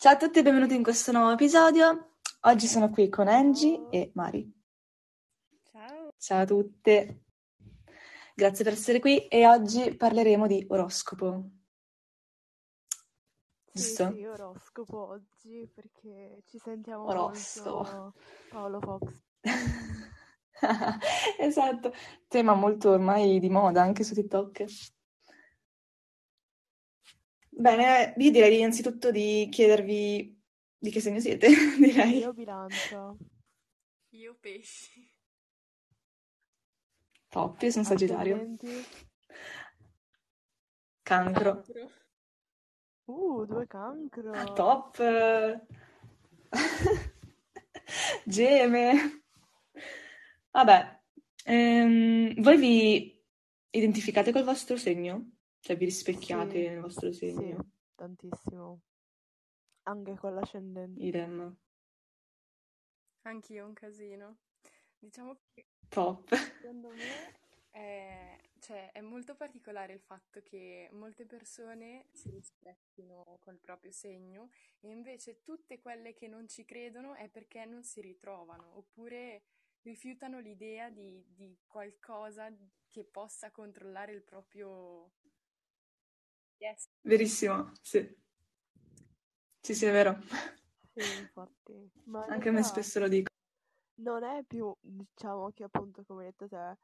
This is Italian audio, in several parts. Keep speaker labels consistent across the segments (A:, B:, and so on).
A: Ciao a tutti e benvenuti in questo nuovo episodio. Oggi sono qui con Angie e Mari.
B: Ciao.
A: Ciao a tutte. Grazie per essere qui e oggi parleremo di oroscopo. Giusto?
B: Sì, sì, oroscopo oggi perché ci sentiamo
A: Oroscopo.
B: molto Paolo Fox.
A: Esatto, tema molto ormai di moda anche su TikTok. Bene, io direi innanzitutto di chiedervi di che segno siete, direi.
B: Io bilancia.
C: Io pesci.
A: Top, io sono Sagittario. Cancro.
C: Cancro.
B: Uh, due cancro.
A: Ah, Top. Geme. Vabbè, ehm, voi vi identificate col vostro segno? Cioè vi rispecchiate
B: Sì,
A: nel vostro
B: Sì,
A: segno?
B: tantissimo. Anche con l'ascendente.
A: Idem.
C: Anch'io un casino. Diciamo che
A: Top.
C: secondo me è, cioè, è molto particolare il fatto che molte persone si rispecchino col proprio segno e invece tutte quelle che non ci credono è perché non si ritrovano oppure rifiutano l'idea di, di qualcosa che possa controllare il proprio essere.
A: Verissimo, sì. Sì, sì, è vero.
B: Sì, infatti. Ma
A: Anche a me spesso lo dico.
B: non è più, diciamo che appunto, come hai detto te,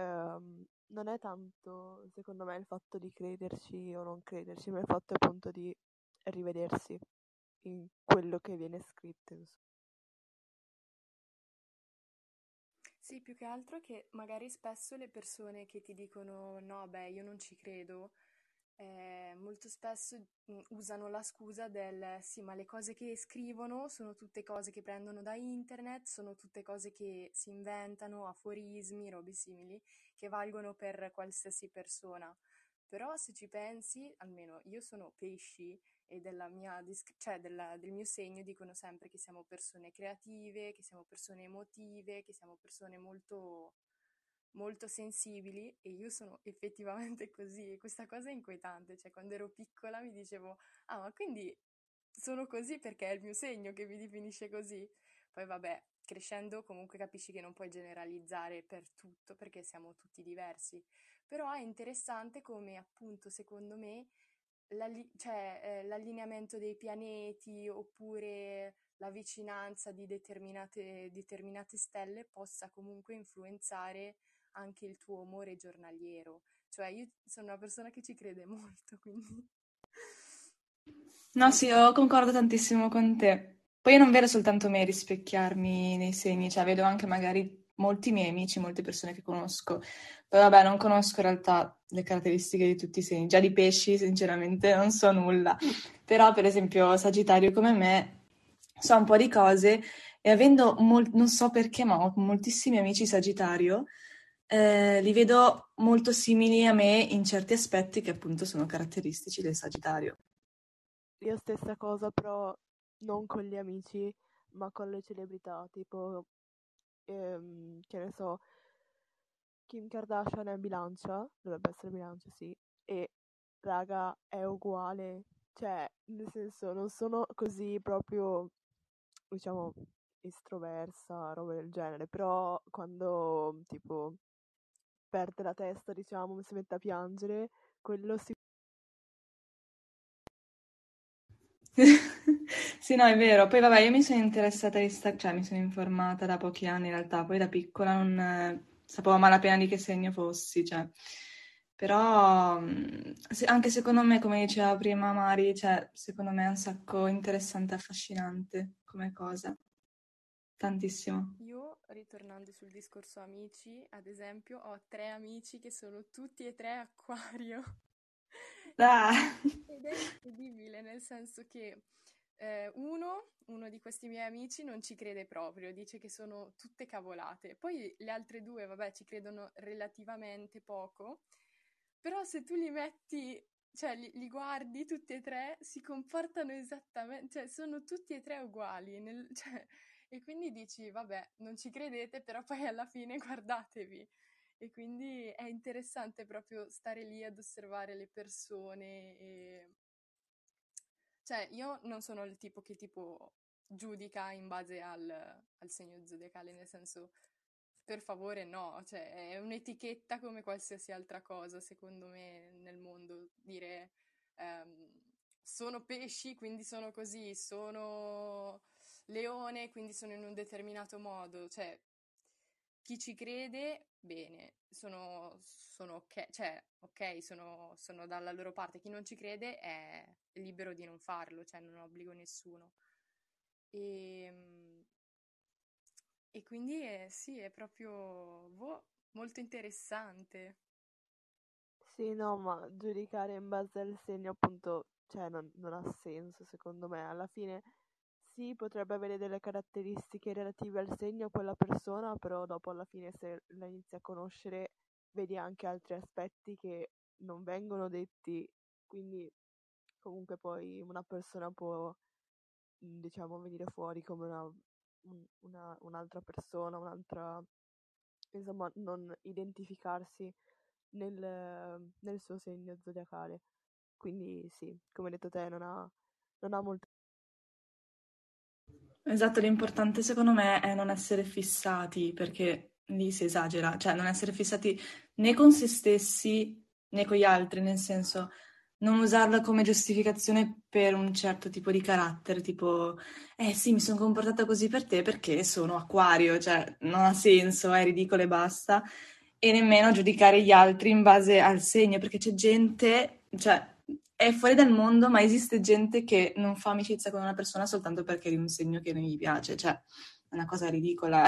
B: ehm, non è tanto, secondo me, il fatto di crederci o non crederci, ma il fatto appunto di rivedersi in quello che viene scritto, insomma.
C: Sì, più che altro che magari spesso le persone che ti dicono no, beh, io non ci credo, eh, molto spesso mh, usano la scusa del sì, ma le cose che scrivono sono tutte cose che prendono da internet, sono tutte cose che si inventano, aforismi, robe simili, che valgono per qualsiasi persona. Però se ci pensi, almeno io sono pesci e della mia cioè della- del mio segno dicono sempre che siamo persone creative, che siamo persone emotive, che siamo persone molto, molto sensibili e io sono effettivamente così. E questa cosa è inquietante, cioè quando ero piccola mi dicevo, ah, ma quindi sono così perché è il mio segno che mi definisce così. Poi vabbè, crescendo comunque capisci che non puoi generalizzare per tutto perché siamo tutti diversi. Però è interessante come appunto secondo me l'alli- cioè, eh, l'allineamento dei pianeti oppure la vicinanza di determinate, determinate stelle possa comunque influenzare anche il tuo umore giornaliero. Cioè, io sono una persona che ci crede molto, quindi...
A: No, sì, io concordo tantissimo con te. Poi io non vedo soltanto me rispecchiarmi nei segni, cioè vedo anche magari molti miei amici, molte persone che conosco. Poi vabbè, non conosco in realtà le caratteristiche di tutti i segni. Già di pesci, sinceramente, non so nulla. Però, per esempio, Sagittario come me, so un po' di cose e avendo, mol- non so perché, ma ho moltissimi amici Sagittario, eh, li vedo molto simili a me in certi aspetti che appunto sono caratteristici del Sagittario.
B: Io stessa cosa, però non con gli amici, ma con le celebrità, tipo, ehm, che ne so, Kim Kardashian è bilancia, dovrebbe essere bilancia, sì, e raga è uguale, cioè, nel senso, non sono così proprio, diciamo, estroversa, roba del genere, però quando, tipo, perde la testa, diciamo, si mette a piangere, quello si...
A: Sì, no, è vero. Poi vabbè, io mi sono interessata di sta, cioè mi sono informata da pochi anni in realtà, poi da piccola non eh, sapevo a malapena di che segno fossi, cioè. Però mm, se- anche secondo me, come diceva prima Mari, cioè, secondo me è un sacco interessante e affascinante come cosa. Tantissimo.
C: Io, ritornando sul discorso amici, ad esempio, ho tre amici che sono tutti e tre acquario.
A: Ah!
C: Ed è incredibile, nel senso che eh, uno, uno di questi miei amici non ci crede proprio, dice che sono tutte cavolate. Poi le altre due, vabbè, ci credono relativamente poco, però se tu li metti, cioè li, li guardi tutti e tre, si comportano esattamente, cioè sono tutti e tre uguali, nel- cioè, e quindi dici, vabbè, non ci credete, però poi alla fine guardatevi. E quindi è interessante proprio stare lì ad osservare le persone e Cioè, io non sono il tipo che tipo giudica in base al, al segno zodiacale, nel senso, per favore no, cioè è un'etichetta come qualsiasi altra cosa, secondo me, nel mondo, dire ehm, sono pesci, quindi sono così, sono leone, quindi sono in un determinato modo, cioè chi ci crede, bene, sono, sono ok, cioè, ok, sono, sono, dalla loro parte. Chi non ci crede è libero di non farlo, cioè non obbligo nessuno. E, ehm, e quindi è, sì, è proprio boh, molto interessante.
B: Sì, no, ma giudicare in base al segno appunto, cioè non, non ha senso secondo me. Alla fine sì, potrebbe avere delle caratteristiche relative al segno quella persona, però dopo alla fine se la inizi a conoscere vedi anche altri aspetti che non vengono detti, quindi comunque poi una persona può, diciamo, venire fuori come una, una, un'altra persona, un'altra, insomma, non identificarsi nel, nel suo segno zodiacale. Quindi sì, come detto te, non ha, non ha molto
A: Esatto, l'importante secondo me è non essere fissati, perché lì si esagera, cioè non essere fissati né con se stessi né con gli altri, nel senso non usarla come giustificazione per un certo tipo di carattere, tipo, eh sì, mi sono comportata così per te perché sono acquario, cioè non ha senso, è ridicolo e basta, e nemmeno giudicare gli altri in base al segno, perché c'è gente, cioè è fuori dal mondo, ma esiste gente che non fa amicizia con una persona soltanto perché è un segno che non gli piace, cioè è una cosa ridicola.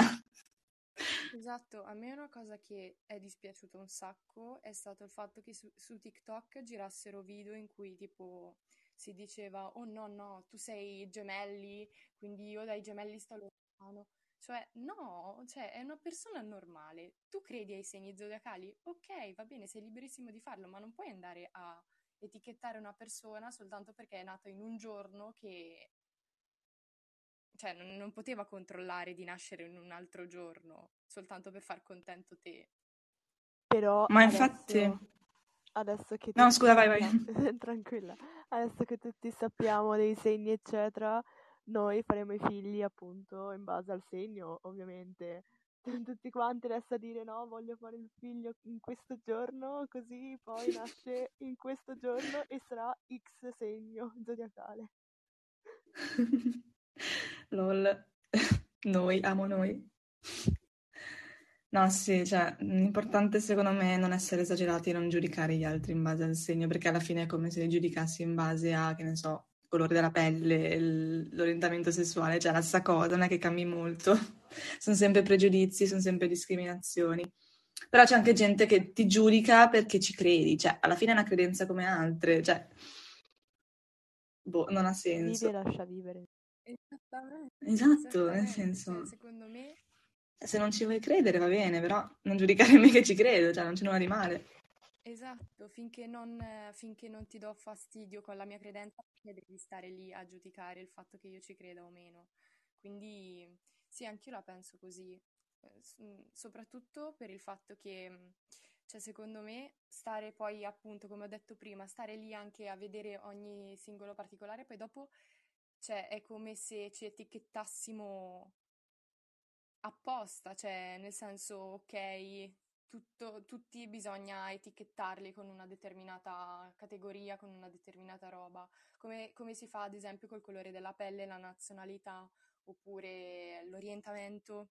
C: Esatto, a me una cosa che è dispiaciuta un sacco è stato il fatto che su, su TikTok girassero video in cui tipo si diceva oh no no, tu sei gemelli, quindi io dai gemelli sto lontano. Cioè, no, cioè, è una persona normale. Tu credi ai segni zodiacali? Ok, va bene, sei liberissimo di farlo, ma non puoi andare a etichettare una persona soltanto perché è nata in un giorno che cioè non, non, poteva controllare di nascere in un altro giorno soltanto per far contento te.
B: Però
A: Ma
B: adesso,
A: infatti
B: adesso che
A: No, scusa, vai, vai.
B: tranquilla. Adesso che tutti sappiamo dei segni eccetera, noi faremo i figli appunto in base al segno, ovviamente tutti quanti adesso a dire no, voglio fare il figlio in questo giorno, così poi nasce in questo giorno e sarà X segno zodiacale.
A: Lol, noi, amo noi. No, sì, cioè, l'importante secondo me è non essere esagerati e non giudicare gli altri in base al segno, perché alla fine è come se li giudicassi in base a, che ne so, colore della pelle, l'orientamento sessuale, cioè la stessa cosa, non è che cambi molto sono sempre pregiudizi, sono sempre discriminazioni. Però c'è anche gente che ti giudica perché ci credi, cioè alla fine è una credenza come altre, cioè boh, non ha senso.
B: Vive e lascia vivere.
C: Esattamente.
A: Esatto,
C: esattamente.
A: nel senso...
C: Cioè, secondo me...
A: Se non ci vuoi credere va bene, però non giudicare me che ci credo, cioè non c'è nulla di male.
C: Esatto, finché non, finché non ti do fastidio con la mia credenza, devi stare lì a giudicare il fatto che io ci creda o meno. Quindi sì, anch'io la penso così, eh, mm, soprattutto per il fatto che, mm, cioè, secondo me, stare poi, appunto, come ho detto prima, stare lì anche a vedere ogni singolo particolare, poi dopo, cioè, è come se ci etichettassimo apposta, cioè, nel senso, ok, tutto, tutti bisogna etichettarli con una determinata categoria, con una determinata roba, come, come si fa ad esempio col colore della pelle, la nazionalità oppure l'orientamento.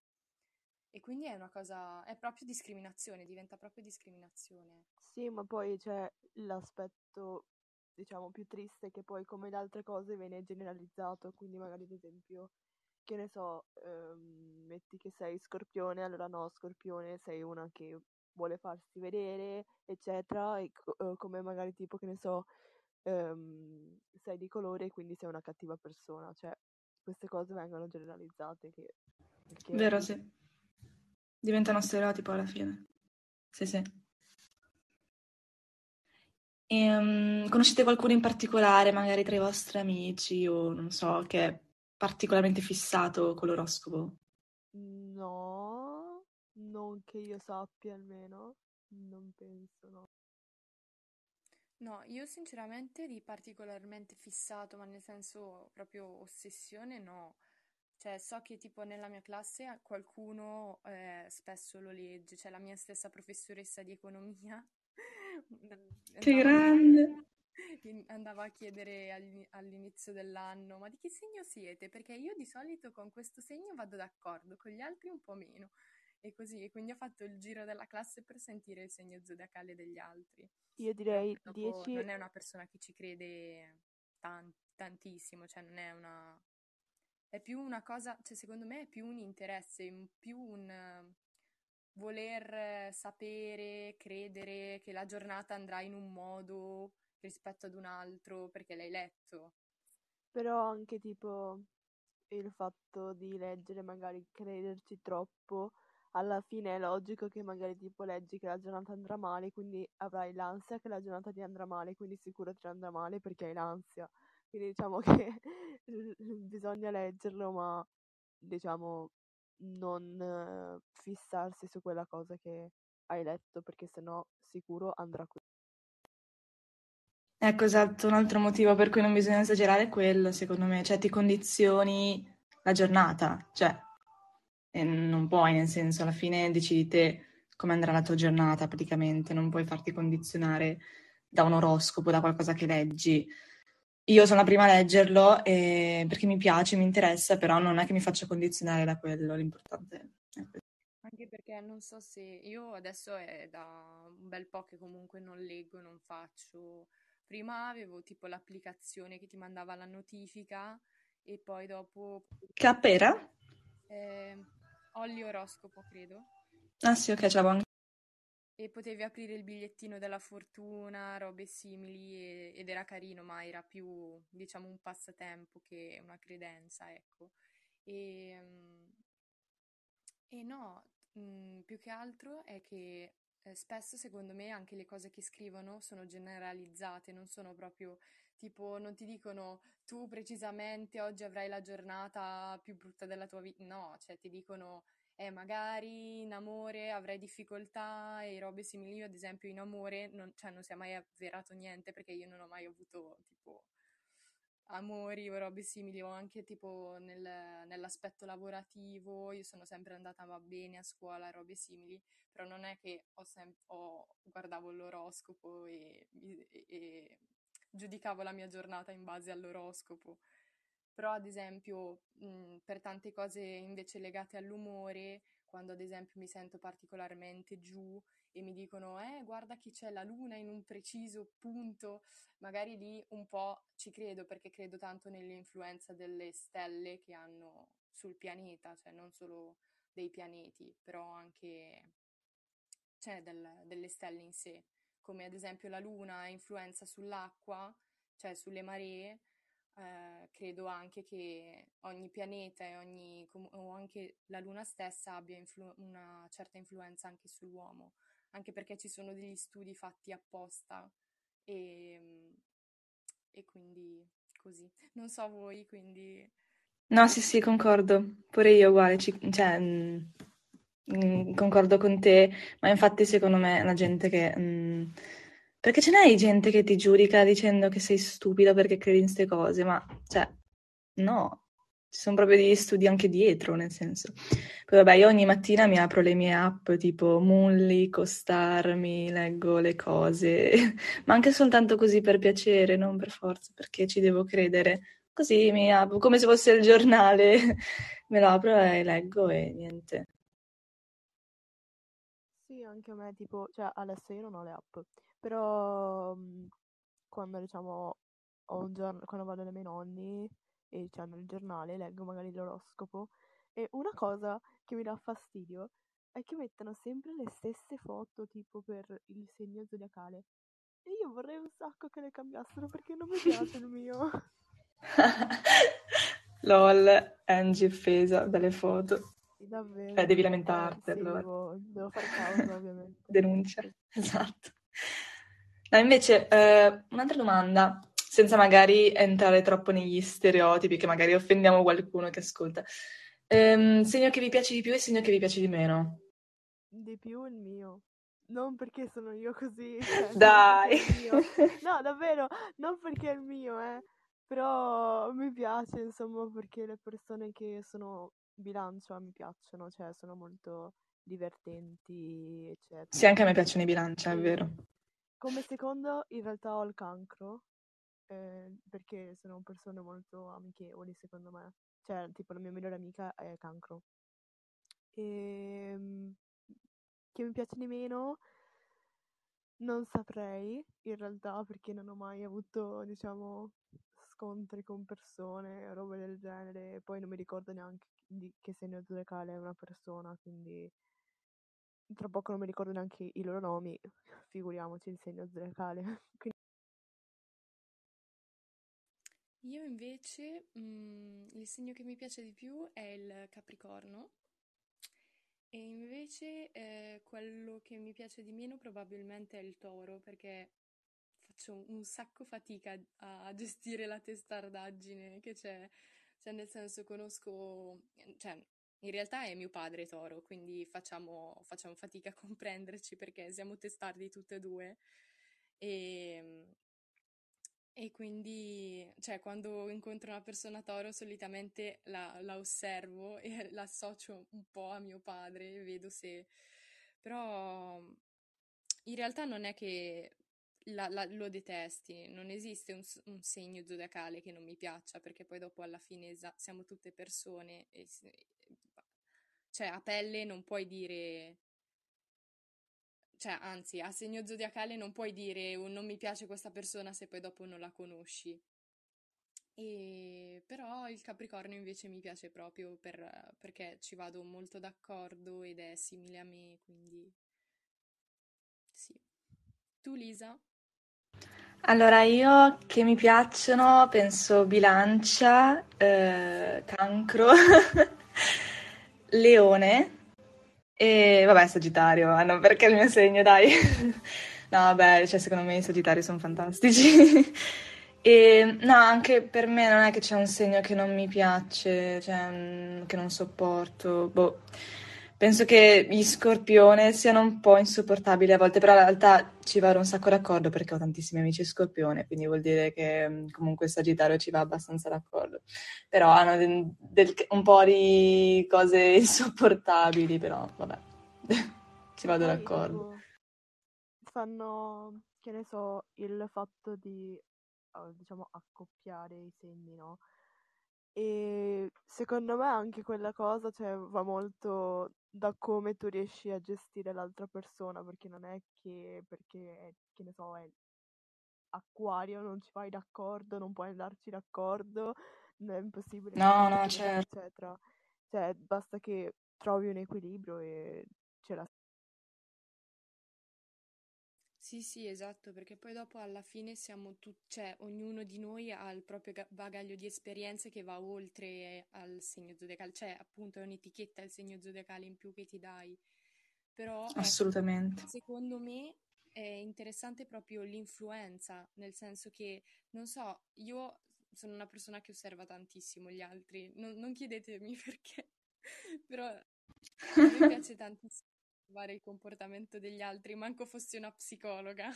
C: E quindi è una cosa, è proprio discriminazione, diventa proprio discriminazione.
B: Sì, ma poi c'è l'aspetto, diciamo, più triste che poi come le altre cose viene generalizzato, quindi magari ad esempio, che ne so, ehm, metti che sei scorpione, allora no, scorpione sei una che vuole farsi vedere, eccetera, e co- eh, come magari tipo, che ne so, ehm, sei di colore e quindi sei una cattiva persona, cioè queste cose vengono generalizzate. Che,
A: perché... Vero, sì. Diventano stereotipo alla fine. Sì, sì. E, um, conoscete qualcuno in particolare, magari tra i vostri amici o non so, che particolarmente fissato con l'oroscopo?
B: No, non che io sappia almeno, non penso, no.
C: No, io sinceramente di particolarmente fissato, ma nel senso proprio ossessione, no. Cioè, so che tipo nella mia classe qualcuno eh, spesso lo legge, cioè la mia stessa professoressa di economia
A: Che
C: andava,
A: grande!
C: Andava a chiedere all'ini- all'inizio dell'anno, ma di che segno siete? Perché io di solito con questo segno vado d'accordo, con gli altri un po' meno. E così, e quindi ho fatto il giro della classe per sentire il segno zodiacale degli altri.
B: Io direi
C: poi dopo
B: 10,
C: non è una persona che ci crede tan- tantissimo, cioè non è una... È più una cosa, cioè secondo me è più un interesse, più un voler sapere, credere che la giornata andrà in un modo rispetto ad un altro perché l'hai letto.
B: però anche tipo il fatto di leggere, magari crederci troppo, alla fine è logico che magari tipo leggi che la giornata andrà male, quindi avrai l'ansia che la giornata ti andrà male, quindi sicuro ti andrà male perché hai l'ansia. Quindi diciamo che bisogna leggerlo, ma diciamo non eh, fissarsi su quella cosa che hai letto, perché sennò sicuro andrà così.
A: Ecco, esatto, un altro motivo per cui non bisogna esagerare è quello, secondo me, cioè ti condizioni la giornata, cioè non puoi, nel senso, alla fine decidi te come andrà la tua giornata praticamente, non puoi farti condizionare da un oroscopo, da qualcosa che leggi. Io sono la prima a leggerlo eh, perché mi piace, mi interessa, però non è che mi faccia condizionare da quello, l'importante è questo.
C: Anche perché non so se io adesso è da un bel po' che comunque non leggo, non faccio. Prima avevo tipo l'applicazione che ti mandava la notifica e poi dopo
A: Che app era?
C: eh, Olli Oroscopo, credo.
A: Ah sì, ok, ce l'avevo anche.
C: E potevi aprire il bigliettino della fortuna, robe simili, e- ed era carino, ma era più, diciamo, un passatempo che una credenza, ecco. E, mm, e no, mm, più che altro è che spesso, secondo me, anche le cose che scrivono sono generalizzate, non sono proprio tipo, non ti dicono tu precisamente oggi avrai la giornata più brutta della tua vita, no, cioè ti dicono eh, magari in amore avrai difficoltà e robe simili. Io, ad esempio, in amore non, cioè, non si è mai avverato niente perché io non ho mai avuto tipo amori o robe simili, o anche tipo nel- nell'aspetto lavorativo. Io sono sempre andata va bene a scuola, robe simili, però non è che ho sem- guardavo l'oroscopo e, e- e giudicavo la mia giornata in base all'oroscopo. Però, ad esempio, mh, per tante cose invece legate all'umore, quando ad esempio mi sento particolarmente giù e mi dicono, eh, guarda che c'è la luna in un preciso punto, magari lì un po' ci credo perché credo tanto nell'influenza delle stelle che hanno sul pianeta, cioè non solo dei pianeti, però anche cioè, del- delle stelle in sé, come ad esempio la luna ha influenza sull'acqua, cioè sulle maree eh, credo anche che ogni pianeta e ogni, com- o anche la Luna stessa abbia influ- una certa influenza anche sull'uomo, anche perché ci sono degli studi fatti apposta e, e quindi così. Non so voi, quindi
A: No, sì, sì, concordo. Pure io uguale, ci- cioè, mm, mm, concordo con te, ma infatti secondo me la gente che... mm, perché ce n'hai gente che ti giudica dicendo che sei stupido perché credi in queste cose, ma, cioè, no, ci sono proprio degli studi anche dietro, nel senso. Poi vabbè, io ogni mattina mi apro le mie app tipo Moonly, Costar, mi leggo le cose, ma anche soltanto così per piacere, non per forza, perché ci devo credere. Così mi apro, come se fosse il giornale, me lo apro e leggo e niente.
B: Sì, anche a me, tipo, cioè adesso io non ho le app, però mh, quando diciamo ho un giorno, quando vado dai miei nonni e hanno il giornale, leggo magari l'oroscopo e una cosa che mi dà fastidio è che mettono sempre le stesse foto tipo per il segno zodiacale e io vorrei un sacco che le cambiassero perché non mi piace il mio.
A: LOL, Angie offesa dalle foto.
B: Sì, davvero.
A: Eh, devi
B: Eh,
A: lamentarti
B: sì,
A: allora.
B: devo, devo fare causa ovviamente.
A: Denuncia, esatto. No, invece, eh, un'altra domanda, senza magari entrare troppo negli stereotipi, che magari offendiamo qualcuno che ascolta. Ehm, segno che vi piace di più e segno che vi piace di meno.
B: Di più il mio. non perché sono io così, cioè,
A: Dai!
B: no, davvero, non perché è il mio, eh. Però mi piace, insomma, perché le persone che sono bilancia mi piacciono, cioè sono molto divertenti, eccetera.
A: Sì, anche a me piacciono i bilancia, è vero.
B: Come secondo, in realtà ho il cancro, eh, perché sono persone molto amichevoli, secondo me. Cioè, tipo, la mia migliore amica è cancro. E ehm, che mi piace di meno non saprei, in realtà, perché non ho mai avuto, diciamo, scontri con persone, robe del genere. Poi non mi ricordo neanche di che segno zodiacale è una persona, quindi tra poco non mi ricordo neanche i loro nomi, figuriamoci il segno zodiacale. quindi...
C: Io invece mh, mm, il segno che mi piace di più è il Capricorno e invece eh, quello che mi piace di meno probabilmente è il Toro perché faccio un sacco fatica a gestire la testardaggine che c'è, cioè nel senso conosco, cioè in realtà è mio padre Toro, quindi facciamo, facciamo fatica a comprenderci perché siamo testardi tutte e due. E, e quindi, cioè, quando incontro una persona toro, solitamente la, la osservo e la associo un po' a mio padre, vedo se... Però in realtà non è che la, la, lo detesti, non esiste un, un, segno zodiacale che non mi piaccia, perché poi dopo alla fine esa- siamo tutte persone e, cioè a pelle non puoi dire cioè, anzi, a segno zodiacale non puoi dire oh, non mi piace questa persona se poi dopo non la conosci. E... Però il Capricorno invece mi piace proprio per... perché ci vado molto d'accordo ed è simile a me, quindi sì. Tu, Lisa?
A: Allora, io che mi piacciono, penso bilancia, eh, cancro, leone e vabbè, Sagittario, ah, no, perché il mio segno, dai. No, vabbè, cioè, secondo me i Sagittari sono fantastici. E no, anche per me non è che c'è un segno che non mi piace, cioè, mm, che non sopporto. Boh. Penso che gli scorpione siano un po' insopportabili a volte, però in realtà ci vado un sacco d'accordo perché ho tantissimi amici scorpione, quindi vuol dire che mm, comunque Sagittario ci va abbastanza d'accordo. Però hanno del, del, un po' di cose insopportabili, però vabbè, ci vado d'accordo.
B: Fanno, che ne so, il fatto di, uh, diciamo, accoppiare i segni, no? E secondo me anche quella cosa, cioè, va molto da come tu riesci a gestire l'altra persona, perché non è che perché, che ne so, è acquario, non ci vai d'accordo, non puoi andarci d'accordo, è impossibile
A: no, no, certo.
B: eccetera. Cioè, basta che trovi un equilibrio e
C: sì, sì, esatto, perché poi dopo alla fine siamo tutti, cioè ognuno di noi ha il proprio bagaglio di esperienze che va oltre al segno zodiacale, cioè appunto è un'etichetta il segno zodiacale in più che ti dai. Però ecco,
A: assolutamente.
C: Ecco, secondo me è interessante proprio l'influenza, nel senso che non so, io sono una persona che osserva tantissimo gli altri, non, non chiedetemi perché, però mi piace tantissimo osservare il comportamento degli altri, manco fossi una psicologa.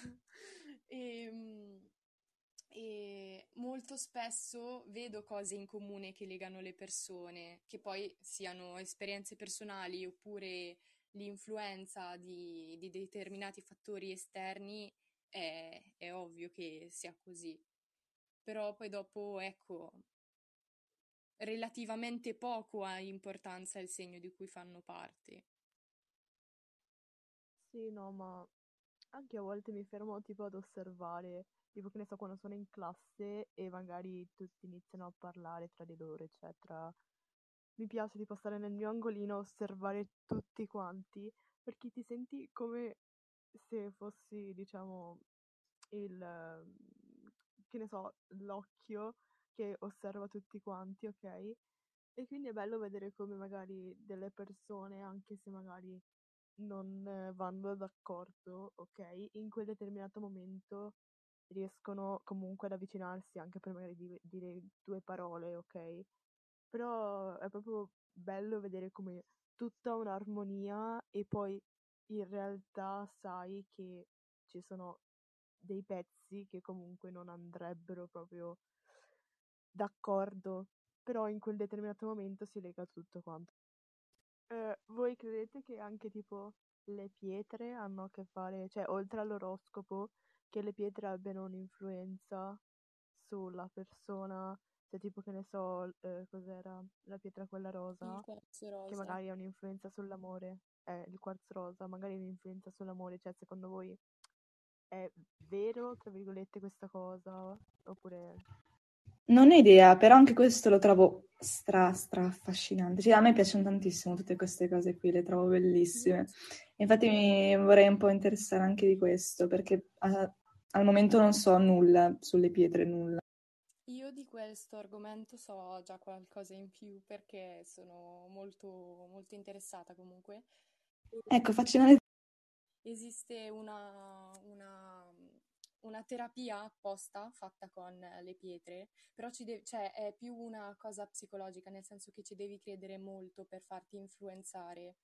C: e, ehm, e molto spesso vedo cose in comune che legano le persone, che poi siano esperienze personali oppure l'influenza di, di determinati fattori esterni, è, è ovvio che sia così. Però poi dopo, ecco, relativamente poco ha importanza il segno di cui fanno parte.
B: Sì, no, ma anche a volte mi fermo tipo ad osservare, tipo che ne so, quando sono in classe e magari tutti iniziano a parlare tra di loro, eccetera. Mi piace tipo stare nel mio angolino, osservare tutti quanti, perché ti senti come se fossi, diciamo, il, che ne so, l'occhio che osserva tutti quanti, ok? E quindi è bello vedere come magari delle persone, anche se magari non vanno d'accordo, ok? In quel determinato momento riescono comunque ad avvicinarsi anche per magari di- dire due parole, ok? Però è proprio bello vedere come tutta un'armonia e poi in realtà sai che ci sono dei pezzi che comunque non andrebbero proprio d'accordo, però in quel determinato momento si lega tutto quanto. Eh, voi credete che anche tipo le pietre hanno a che fare, cioè oltre all'oroscopo, che le pietre abbiano un'influenza sulla persona, cioè tipo che ne so, eh, cos'era la pietra quella rosa,
C: Il quarzo
B: che
C: rosa.
B: magari ha un'influenza sull'amore, eh, il quarzo rosa, magari ha un'influenza sull'amore, cioè secondo voi è vero, tra virgolette, questa cosa? Oppure...
A: Non ho idea, però anche questo lo trovo stra, stra affascinante. Cioè, a me piacciono tantissimo tutte queste cose qui, le trovo bellissime. Infatti mi vorrei un po' interessare anche di questo, perché a- al momento non so nulla sulle pietre, nulla.
C: Io di questo argomento so già qualcosa in più perché sono molto, molto interessata comunque.
A: Ecco, facci una
C: Esiste una- una terapia apposta fatta con le pietre, però ci de- cioè, è più una cosa psicologica, nel senso che ci devi credere molto per farti influenzare.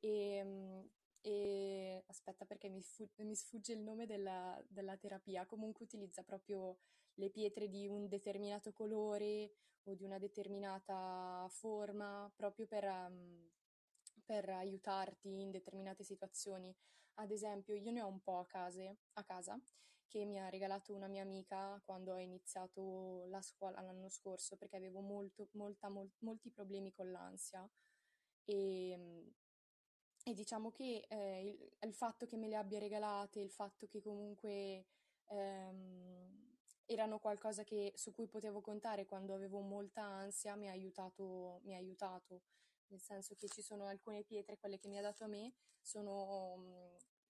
C: E, mm, e- aspetta perché mi, fu- mi sfugge il nome della, della terapia, comunque utilizza proprio le pietre di un determinato colore o di una determinata forma, proprio per, um, per aiutarti in determinate situazioni. Ad esempio, io ne ho un po' a, case- a casa che mi ha regalato una mia amica quando ho iniziato la scuola l'anno scorso perché avevo molto, molta, mol- molti problemi con l'ansia e, e diciamo che eh, il, il fatto che me le abbia regalate, il fatto che comunque ehm, erano qualcosa che- su cui potevo contare quando avevo molta ansia mi ha aiutato, mi ha aiutato. Nel senso che ci sono alcune pietre, quelle che mi ha dato a me, sono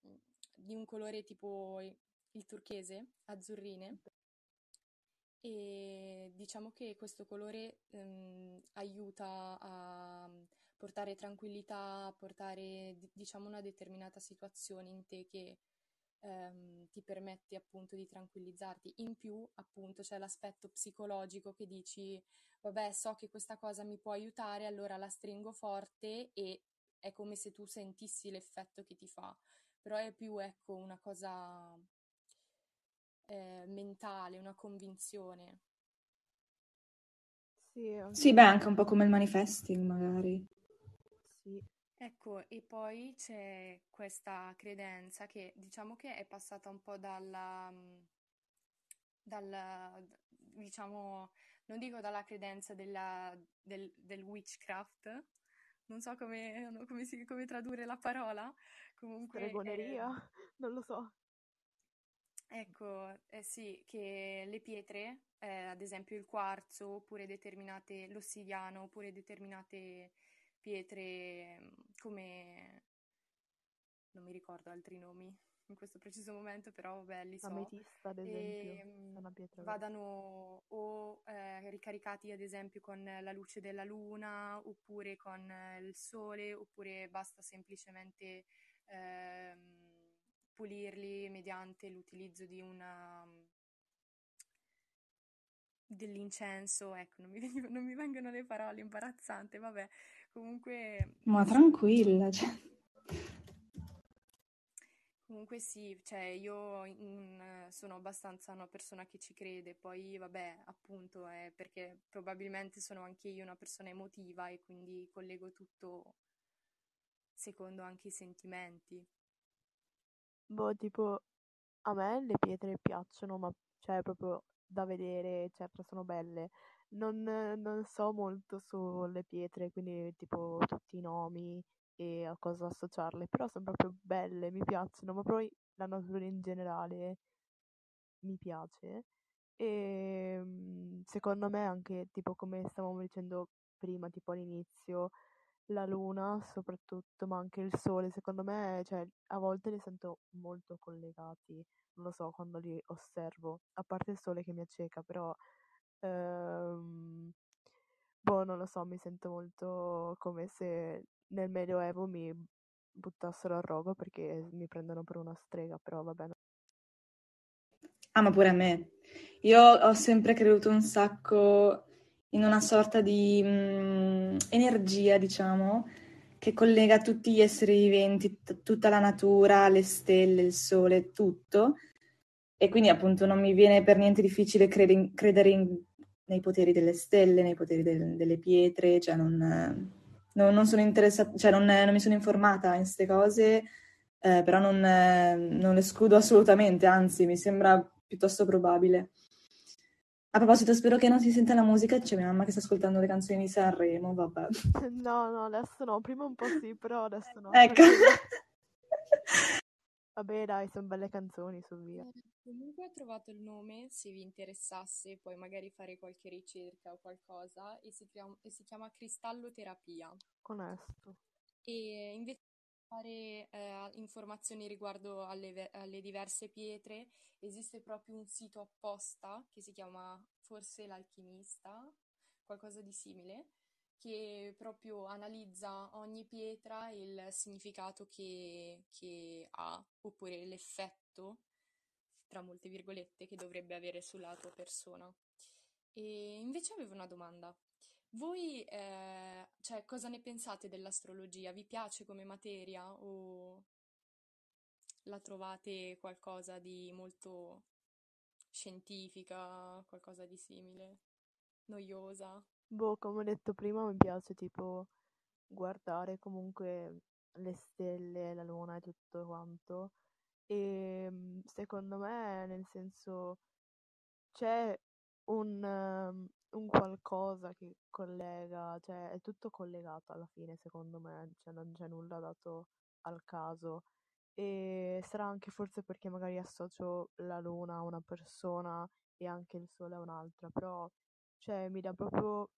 C: mm, di un colore tipo il turchese, azzurrine, e diciamo che questo colore ehm, aiuta a portare tranquillità, a portare di- diciamo una determinata situazione in te che ehm, ti permette appunto di tranquillizzarti. In più, appunto, c'è l'aspetto psicologico che dici, vabbè, so che questa cosa mi può aiutare, allora la stringo forte e è come se tu sentissi l'effetto che ti fa. Però è più, ecco, una cosa eh, mentale, una convinzione.
B: Sì,
A: Sì, beh, anche un po' come il manifesting, magari.
B: sì.
C: Ecco, e poi c'è questa credenza che diciamo che è passata un po' dalla, mm, dalla, diciamo, non dico dalla credenza della, del, del witchcraft, non so come, come, si- come tradurre la parola, comunque...
B: Stregoneria?
C: ehm,
B: Non lo so.
C: Ecco, eh sì, che le pietre, eh, ad esempio il quarzo, oppure determinate, l'ossidiano, oppure determinate pietre mm, come, non mi ricordo altri nomi in questo preciso momento, però vabbè, li so,
B: Ametista, ad esempio,
C: e
B: è
C: mm,
B: una pietra vera.
C: vadano o eh, ricaricati ad esempio con la luce della luna, oppure con eh, il sole, oppure basta semplicemente ehm, pulirli mediante l'utilizzo di una dell'incenso, ecco, non mi, veniv- non mi vengono le parole, imbarazzante, vabbè, comunque
A: Ma tranquilla, cioè.
C: Comunque sì, cioè io in- sono abbastanza una persona che ci crede, poi vabbè, appunto è perché probabilmente sono anche io una persona emotiva e quindi collego tutto secondo anche i sentimenti.
B: Boh, tipo, a me le pietre piacciono, ma cioè proprio da vedere, eccetera, sono belle. Non, non so molto sulle pietre, quindi tipo tutti i nomi e a cosa associarle, però sono proprio belle, mi piacciono, ma poi la natura in generale mi piace. E mm, secondo me anche, tipo come stavamo dicendo prima, tipo all'inizio, la luna soprattutto, ma anche il sole, secondo me, cioè, a volte li sento molto collegati, non lo so, quando li osservo, a parte il sole che mi acceca, però, ehm, boh, non lo so, mi sento molto come se nel Medioevo mi buttassero a rogo perché mi prendono per una strega, però vabbè. no.
A: Ah, ma pure a me. Io ho sempre creduto un sacco in una sorta di mm, energia, diciamo, che collega tutti gli esseri viventi, t- tutta la natura, le stelle, il sole, tutto. E quindi appunto non mi viene per niente difficile crede credere in, nei poteri delle stelle, nei poteri del, delle pietre, cioè non, non, non sono interessata, cioè non, non, mi sono informata in queste cose, eh, però non, non escludo assolutamente, anzi mi sembra piuttosto probabile. A proposito, spero che non si senta la musica, c'è mia mamma che sta ascoltando le canzoni di Sanremo, vabbè.
B: No, no, adesso no, prima un po' sì, però adesso no.
A: Ecco.
B: Vabbè, dai, sono belle canzoni, su via.
C: Eh, comunque ho trovato il nome, se vi interessasse, poi magari fare qualche ricerca o qualcosa, e si, chiama, e si chiama Cristalloterapia.
B: Onesto.
C: E invece fare eh, informazioni riguardo alle, alle diverse pietre, esiste proprio un sito apposta che si chiama forse L'Alchimista, qualcosa di simile, che proprio analizza ogni pietra e il significato che, che ha, oppure l'effetto, tra molte virgolette, che dovrebbe avere sulla tua persona. E invece avevo una domanda. Voi, eh, cioè, cosa ne pensate dell'astrologia? Vi piace come materia o la trovate qualcosa di molto scientifica, qualcosa di simile, noiosa?
B: Boh, come ho detto prima, mi piace tipo guardare comunque le stelle, la luna e tutto quanto. E mm, secondo me, nel senso, c'è un, um, un qualcosa che collega, cioè è tutto collegato alla fine, secondo me, cioè non c'è nulla dato al caso. E sarà anche forse perché magari associo la luna a una persona e anche il sole a un'altra, però cioè mi dà proprio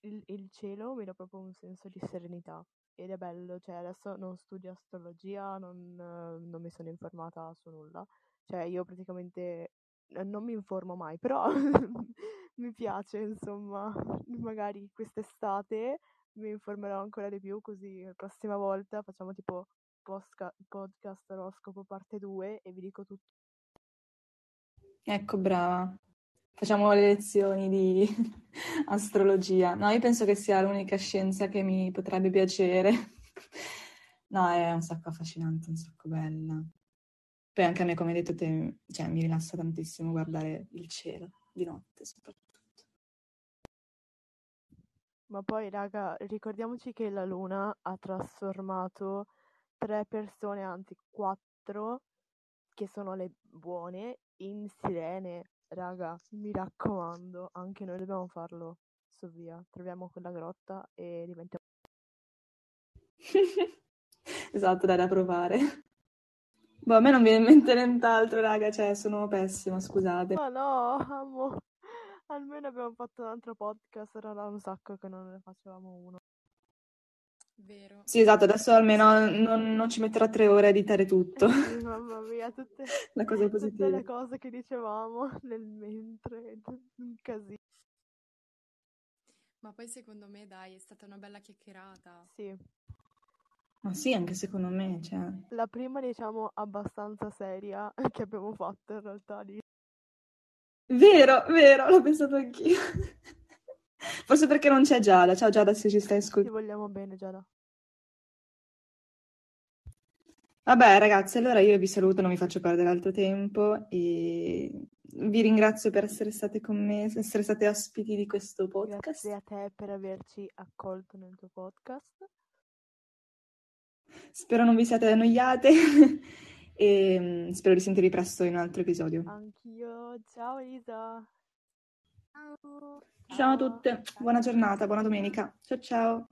B: il, il cielo mi dà proprio un senso di serenità ed è bello, cioè adesso non studio astrologia, non, non mi sono informata su nulla, cioè io praticamente non mi informo mai, però mi piace insomma, magari quest'estate mi informerò ancora di più così la prossima volta facciamo tipo posca- podcast oroscopo parte 2 e vi dico tutto.
A: Ecco, brava facciamo le lezioni di astrologia. No, io penso che sia l'unica scienza che mi potrebbe piacere. no, è un sacco affascinante, un sacco bella. Poi anche a me, come hai detto te, cioè, mi rilassa tantissimo guardare il cielo, di notte soprattutto.
B: Ma poi, raga, ricordiamoci che la Luna ha trasformato tre persone, anzi quattro, che sono le buone, in sirene. Raga, mi raccomando, anche noi dobbiamo farlo. Su via, troviamo quella grotta e diventiamo.
A: esatto, dai da provare. Boh, a me non viene in mente nient'altro, raga, cioè sono pessima, scusate.
B: Ma no, amo. Almeno abbiamo fatto un altro podcast, era da un sacco che non ne facevamo uno.
C: Vero.
A: Sì, esatto, adesso almeno non, non ci metterò tre ore a editare tutto.
B: Sì, mamma mia, tutte,
A: La cosa
B: tutte le cose che dicevamo nel mentre, un casino.
C: Ma poi secondo me, dai, è stata una bella chiacchierata.
B: Sì,
A: Ma sì, anche secondo me, cioè...
B: la prima diciamo abbastanza seria che abbiamo fatto in realtà di...
A: Vero, vero, l'ho pensato anch'io. Forse perché non c'è Giada. Ciao Giada, se ci stai
B: Ti
A: ascoltando.
B: vogliamo bene, Giada.
A: Vabbè, ragazzi, allora io vi saluto, non vi faccio perdere altro tempo e vi ringrazio per essere state con me, essere state ospiti di questo podcast.
B: Grazie a te per averci accolto nel tuo podcast.
A: Spero non vi siate annoiate e mm, spero di sentirvi presto in un altro episodio.
B: Anch'io. Ciao Isa.
C: Ciao!
A: Ciao a tutte, buona giornata, buona domenica. Ciao ciao.